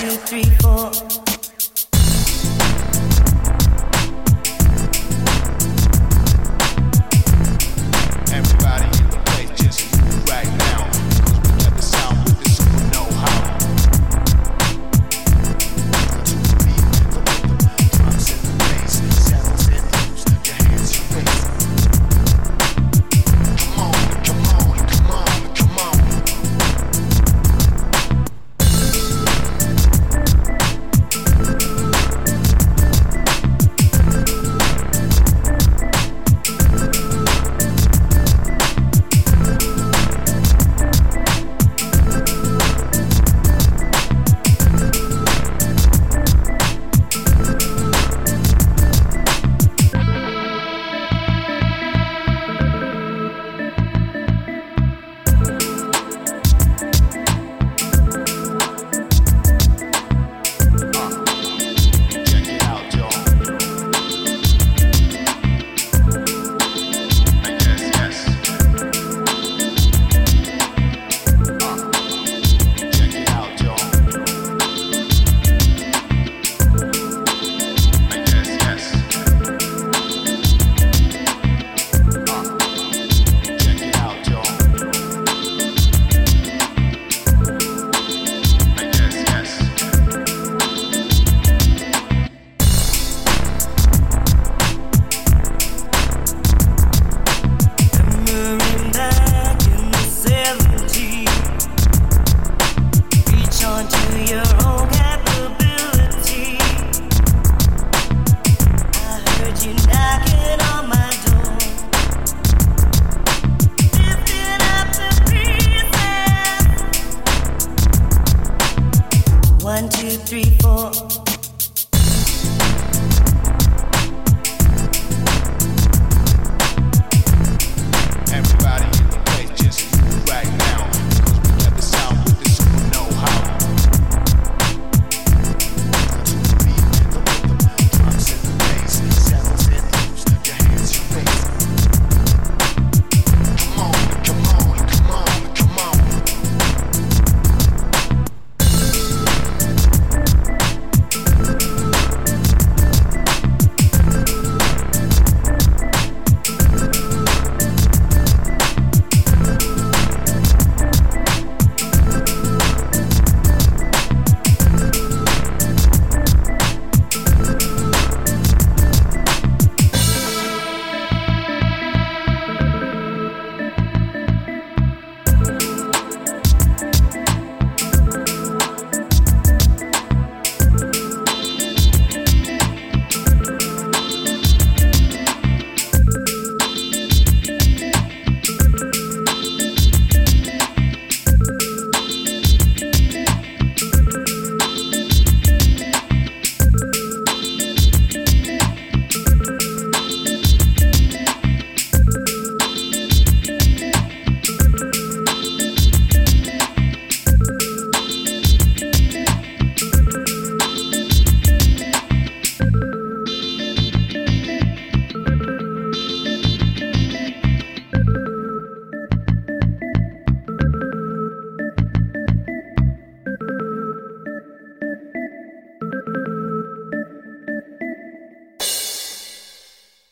two, three, four.